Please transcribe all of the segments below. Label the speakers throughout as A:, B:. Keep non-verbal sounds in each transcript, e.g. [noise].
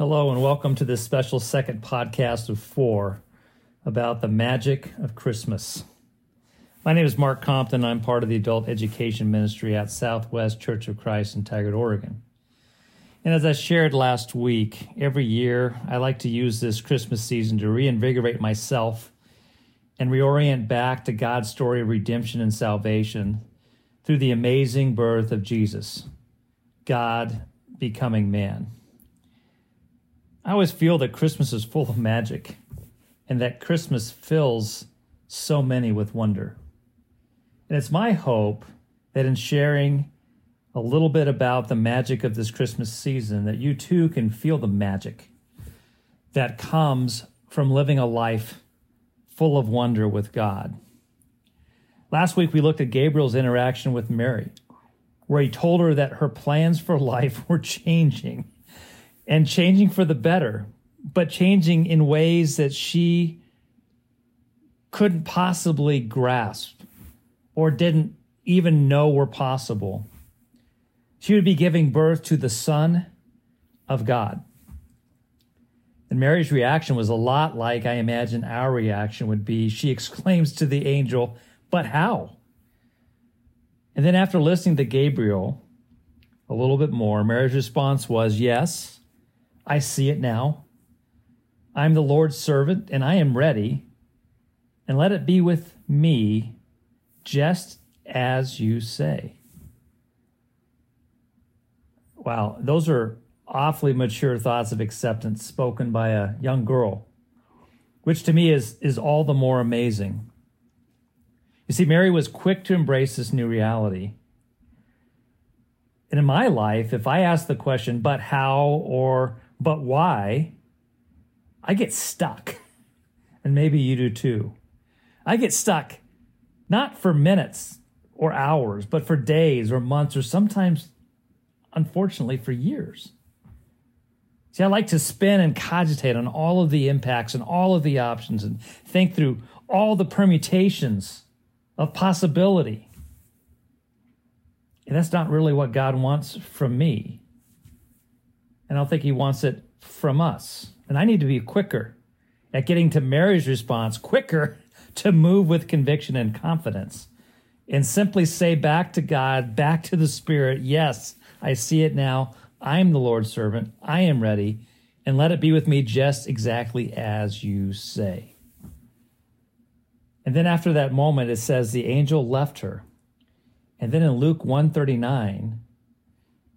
A: Hello, and welcome to this special second podcast of four about the magic of Christmas. My name is Mark Compton. I'm part of the adult education ministry at Southwest Church of Christ in Tigard, Oregon. And as I shared last week, every year I like to use this Christmas season to reinvigorate myself and reorient back to God's story of redemption and salvation through the amazing birth of Jesus, God becoming man. I always feel that Christmas is full of magic and that Christmas fills so many with wonder. And it's my hope that in sharing a little bit about the magic of this Christmas season, that you too can feel the magic that comes from living a life full of wonder with God. Last week, we looked at Gabriel's interaction with Mary, where he told her that her plans for life [laughs] were changing and changing for the better, but changing in ways that she couldn't possibly grasp or didn't even know were possible. She would be giving birth to the Son of God. And Mary's reaction was a lot like I imagine our reaction would be. She exclaims to the angel, But how? And then, after listening to Gabriel a little bit more, Mary's response was, Yes, I see it now. I'm the Lord's servant, and I am ready. And let it be with me just as you say. Wow, those are awfully mature thoughts of acceptance spoken by a young girl, which to me is, is all the more amazing. You see, Mary was quick to embrace this new reality. And in my life, if I ask the question, but how or but why, I get stuck. And maybe you do too. I get stuck not for minutes or hours, but for days or months or sometimes, unfortunately, for years. See, I like to spin and cogitate on all of the impacts and all of the options and think through all the permutations of possibility. And that's not really what God wants from me I don't think he wants it from us. And I need to be quicker at getting to Mary's response, quicker [laughs] to move with conviction and confidence, and simply say back to God, back to the Spirit, Yes, I see it now. I am the Lord's servant. I am ready. And let it be with me just exactly as you say. And then after that moment, it says the angel left her. And then in Luke 139,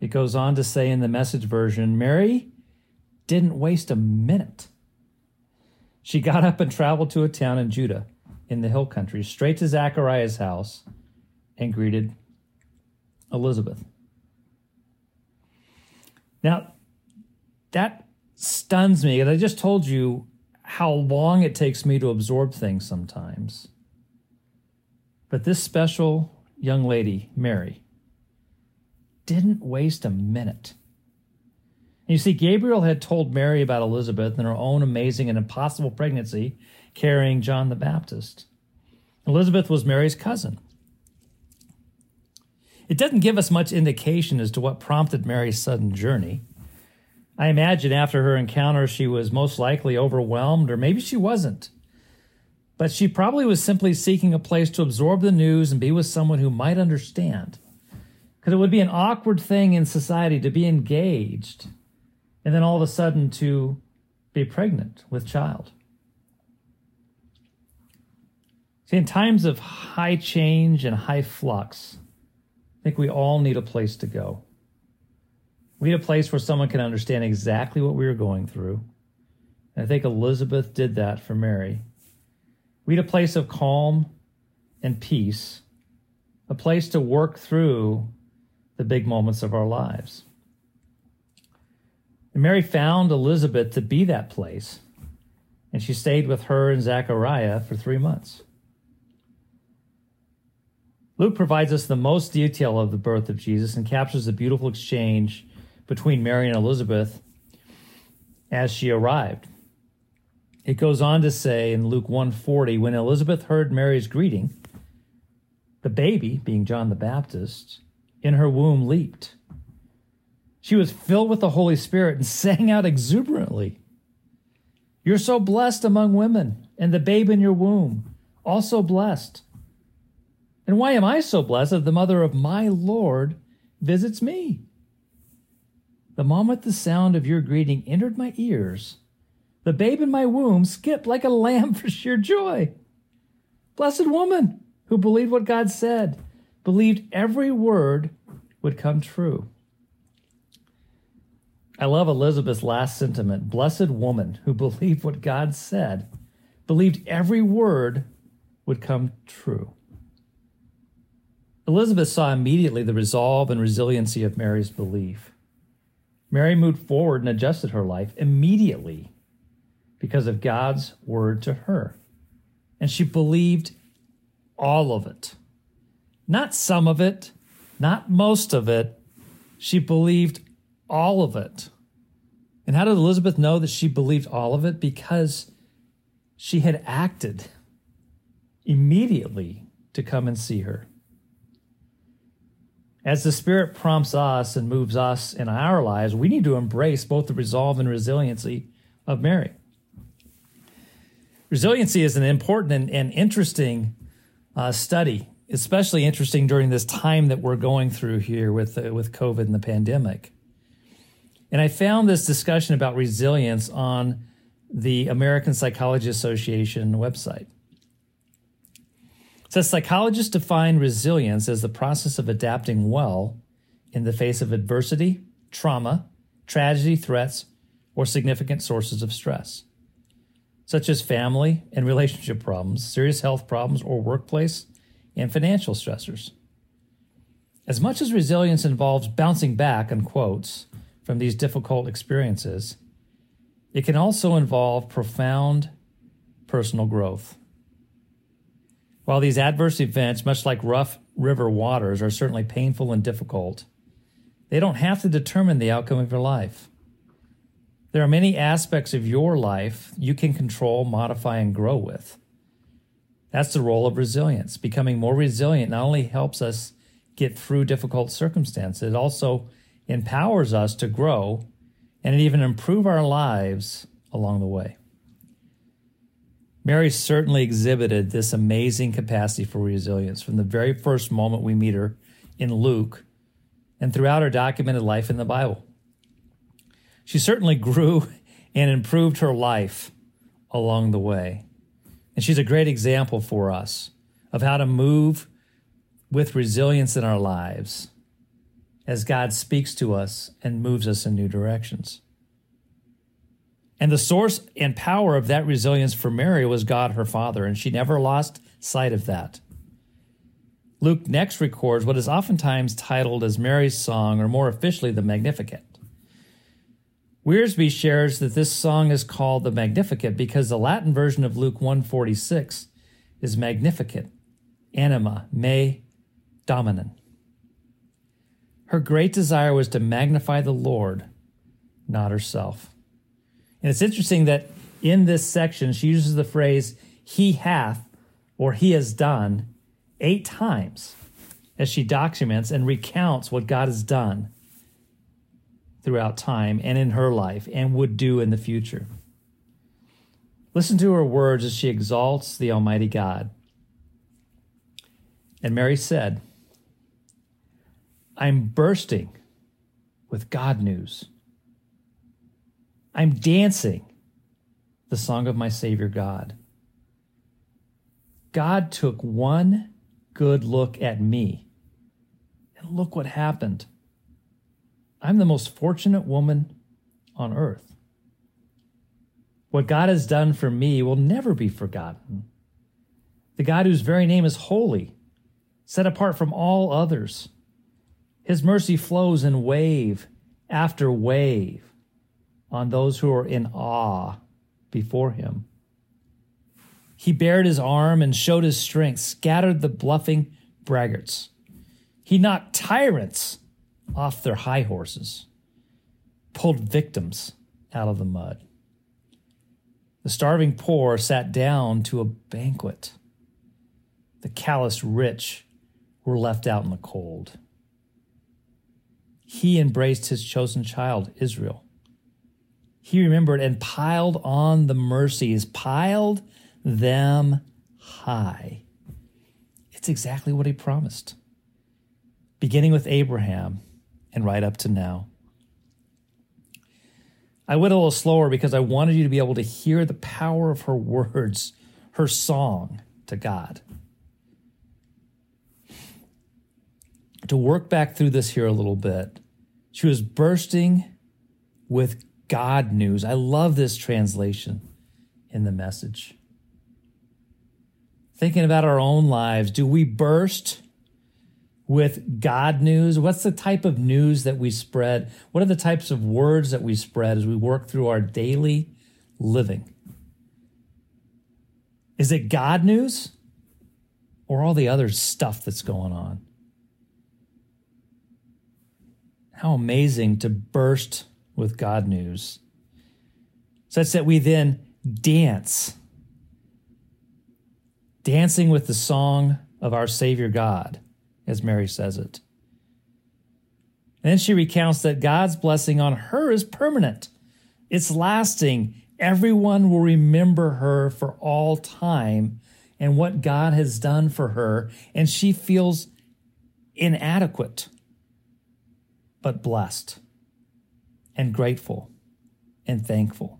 A: it goes on to say in the message version Mary didn't waste a minute. She got up and traveled to a town in Judah in the hill country, straight to Zachariah's house, and greeted Elizabeth. Now, that stuns me, and I just told you how long it takes me to absorb things sometimes. But this special young lady, Mary, didn't waste a minute. You see, Gabriel had told Mary about Elizabeth and her own amazing and impossible pregnancy carrying John the Baptist. Elizabeth was Mary's cousin. It doesn't give us much indication as to what prompted Mary's sudden journey. I imagine after her encounter, she was most likely overwhelmed, or maybe she wasn't. But she probably was simply seeking a place to absorb the news and be with someone who might understand. Because it would be an awkward thing in society to be engaged and then all of a sudden to be pregnant with child. See, in times of high change and high flux, I think we all need a place to go. We need a place where someone can understand exactly what we are going through. And I think Elizabeth did that for Mary. We need a place of calm and peace, a place to work through the big moments of our lives. And Mary found Elizabeth to be that place, and she stayed with her and Zachariah for three months. Luke provides us the most detail of the birth of Jesus and captures the beautiful exchange between Mary and Elizabeth as she arrived. It goes on to say in Luke 140 when Elizabeth heard Mary's greeting, the baby, being John the Baptist, in her womb leaped. She was filled with the Holy Spirit and [laughs] sang out exuberantly. You're so blessed among women, and the babe in your womb, also blessed. And why am I so blessed the mother of my Lord visits me? The moment the sound of your greeting entered my ears, the babe in my womb skipped like a lamb [laughs] for sheer joy. Blessed woman who believed what God said, believed every word would come true. I love Elizabeth's last sentiment blessed woman who believed what God said, believed every word would come true. Elizabeth saw immediately the resolve and resiliency of Mary's belief. Mary moved forward and adjusted her life immediately because of God's word to her. And she believed all of it. Not some of it, not most of it. She believed all of it. And how did Elizabeth know that she believed all of it? Because she had acted immediately to come and see her. As the Spirit prompts us and moves us in our lives, we need to embrace both the resolve and resiliency of Mary. Resiliency is an important and, and interesting uh, study, especially interesting during this time that we're going through here with, uh, with COVID and the pandemic. And I found this discussion about resilience on the American Psychology Association website. It says psychologists define resilience as the process of adapting well in the face of adversity, trauma, tragedy, threats, or significant sources of stress, such as family and relationship problems, serious health problems, or workplace and financial stressors. As much as resilience involves bouncing back, in quotes, from these difficult experiences, it can also involve profound personal growth. While these adverse events, much like rough river waters, are certainly painful and difficult, they don't have to determine the outcome of your life. There are many aspects of your life you can control, modify, and grow with. That's the role of resilience. Becoming more resilient not only helps us get through difficult circumstances, it also empowers us to grow and even improve our lives along the way. Mary certainly exhibited this amazing capacity for resilience from the very first moment we meet her in Luke and throughout her documented life in the Bible. She certainly grew [laughs] and improved her life along the way. And she's a great example for us of how to move with resilience in our lives as God speaks to us and moves us in new directions. And the source and power of that resilience for Mary was God, her Father, and she never lost sight of that. Luke next records what is oftentimes titled as Mary's song, or more officially, the Magnificat. Wiersbe shares that this song is called the Magnificat because the Latin version of Luke 146 is Magnificat, anima, mea, dominum. Her great desire was to magnify the Lord, not herself. And it's interesting that in this section, she uses the phrase, he hath or he has done eight times as she documents and recounts what God has done throughout time and in her life and would do in the future. Listen to her words as she exalts the Almighty God. And Mary said, I'm bursting with God news. I'm dancing the song of my Savior God. God took one good look at me, and look what happened. I'm the most fortunate woman on earth. What God has done for me will never be forgotten. The God whose very name is holy, set apart from all others. His mercy flows in wave after wave on those who are in awe before him. He bared his arm and showed his strength, scattered the bluffing braggarts. He knocked tyrants off their high horses, pulled victims out of the mud. The starving poor sat down to a banquet. The callous rich were left out in the cold. he embraced his chosen child, Israel. He remembered and piled on the mercies, piled them high. It's exactly what he promised, beginning with Abraham and right up to now. I went a little slower because I wanted you to be able to hear the power of her words, her song to God. To work back through this here a little bit, she was bursting with God news. I love this translation in the message. Thinking about our own lives, do we burst with God news? What's the type of news that we spread? What are the types of words that we spread as we work through our daily living? Is it God news or all the other stuff that's going on? How amazing to burst with God news, such that we then dance, dancing with the song of our Savior God as Mary says it. Then she recounts that God's blessing on her is permanent, it's lasting. Everyone will remember her for all time and what God has done for her, and she feels inadequate, but blessed and grateful and thankful.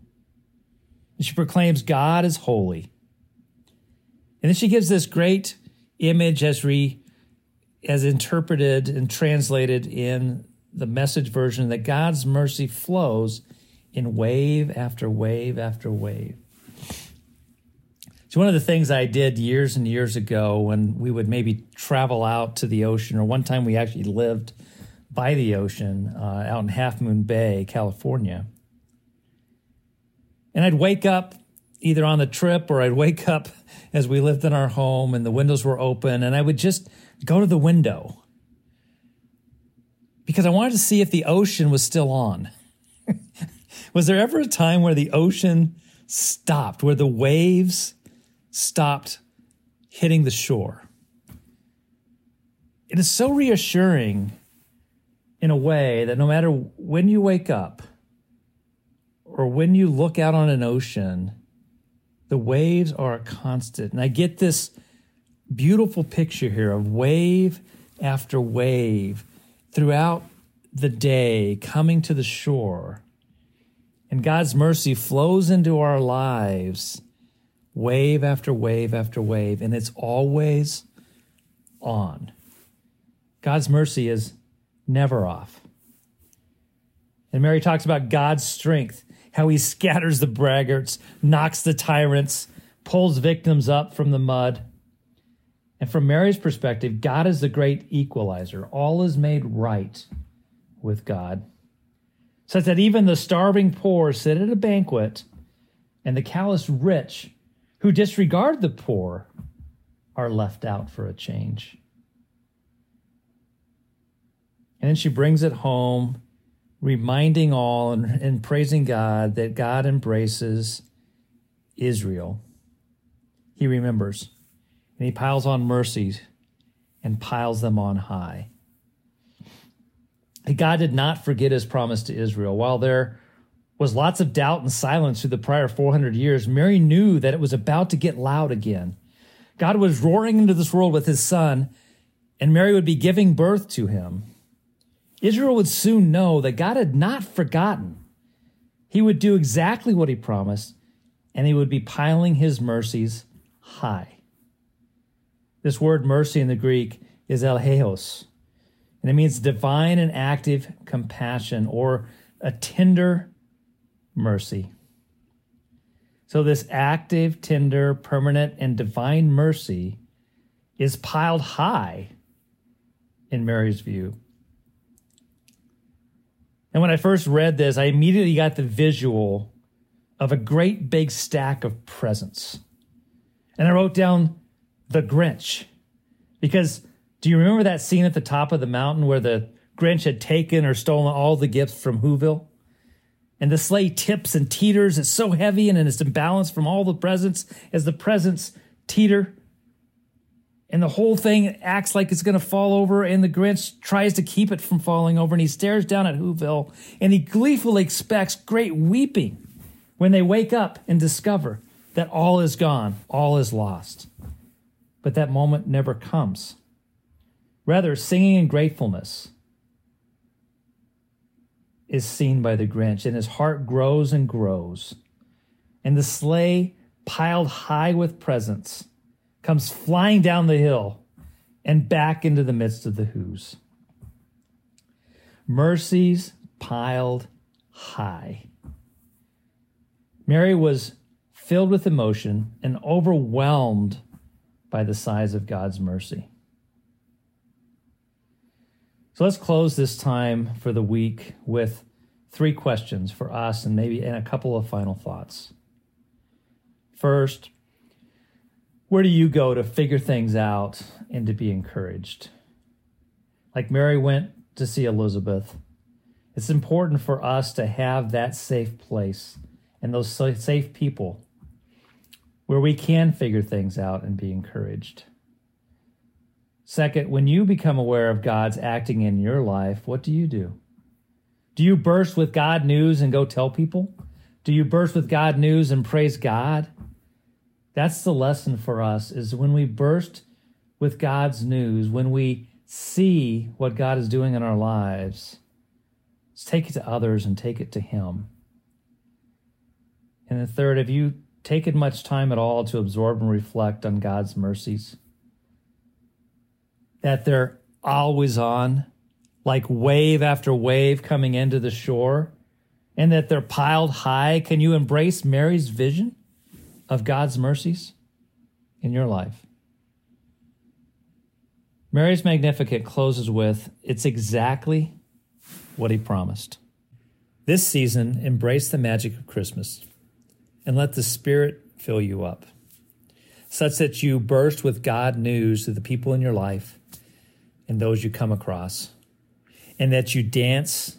A: And she proclaims God is holy. And then she gives this great image as we as interpreted and translated in the message version that God's mercy flows in wave after wave after wave. So, one of the things I did years and years ago when we would maybe travel out to the ocean, or one time we actually lived by the ocean uh, out in Half Moon Bay, California. And I'd wake up either on the trip or I'd wake up [laughs] as we lived in our home and the windows were open, and I would just go to the window because I wanted to see if the ocean was still on. [laughs] was there ever a time where the ocean stopped, where the waves stopped hitting the shore? It is so reassuring in a way that no matter when you wake up or when you look out on an ocean, the waves are constant. And I get this beautiful picture here of wave after wave throughout the day coming to the shore. And God's mercy flows into our lives, wave after wave after wave, and it's always on. God's mercy is never off. And Mary talks about God's strength, how he scatters the braggarts, knocks the tyrants, pulls victims up from the mud. And from Mary's perspective, God is the great equalizer. All is made right with God, such that even the starving poor sit at a banquet, and the callous rich who disregard the poor are left out for a change. And then she brings it home, reminding all and, and praising God that God embraces Israel. He remembers and he piles on mercies and piles them on high. God did not forget his promise to Israel. While there was lots of doubt and silence through the prior 400 years, Mary knew that it was about to get loud again. God was roaring into this world with his son, and Mary would be giving birth to him. Israel would soon know that God had not forgotten. He would do exactly what he promised, and he would be piling his mercies high. This word mercy in the Greek is eleos, and it means divine and active compassion or a tender mercy. So, this active, tender, permanent, and divine mercy is piled high in Mary's view. And when I first read this, I immediately got the visual of a great big stack of presents. And I wrote down the Grinch. Because do you remember that scene at the top of the mountain where the Grinch had taken or stolen all the gifts from Whoville? And the sleigh tips and teeters. It's so heavy and it's imbalanced from all the presents as the presents teeter. and the whole thing acts like it's going to fall over and the grinch tries to keep it from falling over and he stares down at whoville and he gleefully expects great weeping when they wake up and discover that all is gone all is lost but that moment never comes rather singing in gratefulness is seen by the grinch and his heart grows and grows and the sleigh piled high with presents comes flying down the hill and back into the midst of the Who's. Mercies piled high. Mary was filled with emotion and overwhelmed by the size of God's mercy. So let's close this time for the week with three questions for us and maybe and a couple of final thoughts. First, where do you go to figure things out and to be encouraged? Like Mary went to see Elizabeth, it's important for us to have that safe place and those safe people where we can figure things out and be encouraged. Second, when you become aware of God's acting in your life, what do you do? Do you burst with God news and go tell people? Do you burst with God news and praise God? That's the lesson for us is when we burst with God's news, when we see what God is doing in our lives, let's take it to others and take it to Him. And the third, if you taken much time at all to absorb and reflect on God's mercies? That they're always on, like wave after wave coming into the shore, and that they're piled high. Can you embrace Mary's vision? of God's mercies in your life. Mary's Magnificat closes with It's exactly what he promised. This season, embrace the magic of Christmas and let the Spirit fill you up, such that you burst with God news to the people in your life and those you come across, and that you dance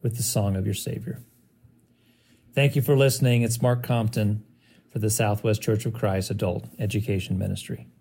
A: with the song of your Savior. Thank you for listening. It's Mark Compton for the Southwest Church of Christ Adult Education Ministry.